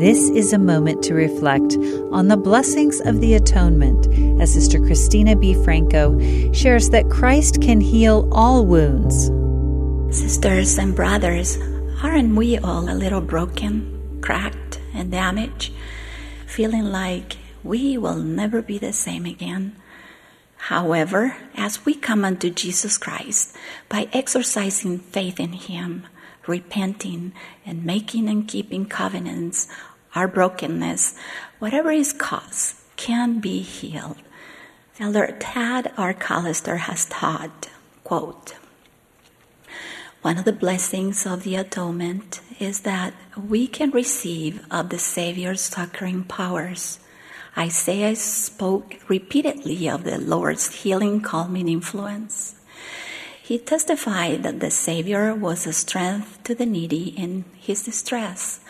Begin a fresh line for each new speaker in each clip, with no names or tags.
This is a moment to reflect on the blessings of the atonement as Sister Cristina B. Franco shares that Christ can heal all wounds.
Sisters and brothers, aren't we all a little broken, cracked, and damaged, feeling like we will never be the same again? However, as we come unto Jesus Christ by exercising faith in Him, repenting, and making and keeping covenants, our brokenness, whatever is caused, can be healed. Elder Tad R. Callister has taught, quote, one of the blessings of the atonement is that we can receive of the Savior's succoring powers. Isaiah spoke repeatedly of the Lord's healing, calming influence. He testified that the Savior was a strength to the needy in his distress,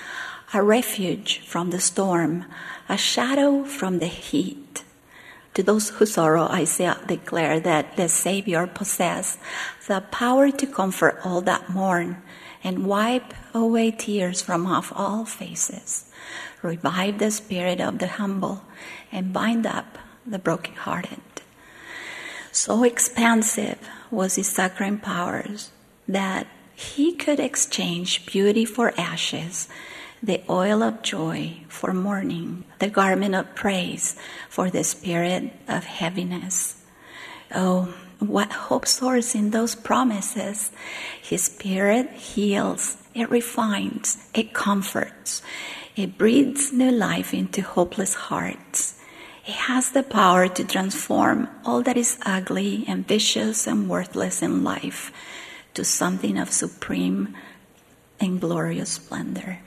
a refuge from the storm, a shadow from the heat. To those who sorrow, Isaiah declared that the Savior possessed the power to comfort all that mourn and wipe away tears from off all faces, revive the spirit of the humble, and bind up the brokenhearted. So expansive was his succoring powers that he could exchange beauty for ashes the oil of joy for mourning, the garment of praise for the spirit of heaviness. Oh, what hope soars in those promises! His spirit heals, it refines, it comforts, it breathes new life into hopeless hearts. It has the power to transform all that is ugly and vicious and worthless in life to something of supreme and glorious splendor.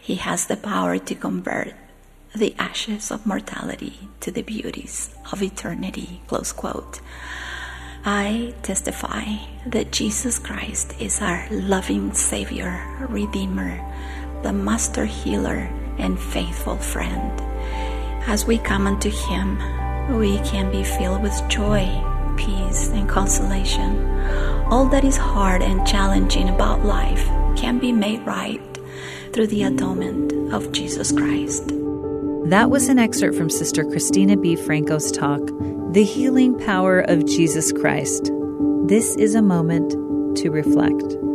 He has the power to convert the ashes of mortality to the beauties of eternity. Close quote. I testify that Jesus Christ is our loving Savior, Redeemer, the Master Healer, and faithful friend. As we come unto Him, we can be filled with joy, peace, and consolation. All that is hard and challenging about life can be made right through the atonement of Jesus Christ.
That was an excerpt from Sister Cristina B. Franco's talk, The Healing Power of Jesus Christ. This is a moment to reflect.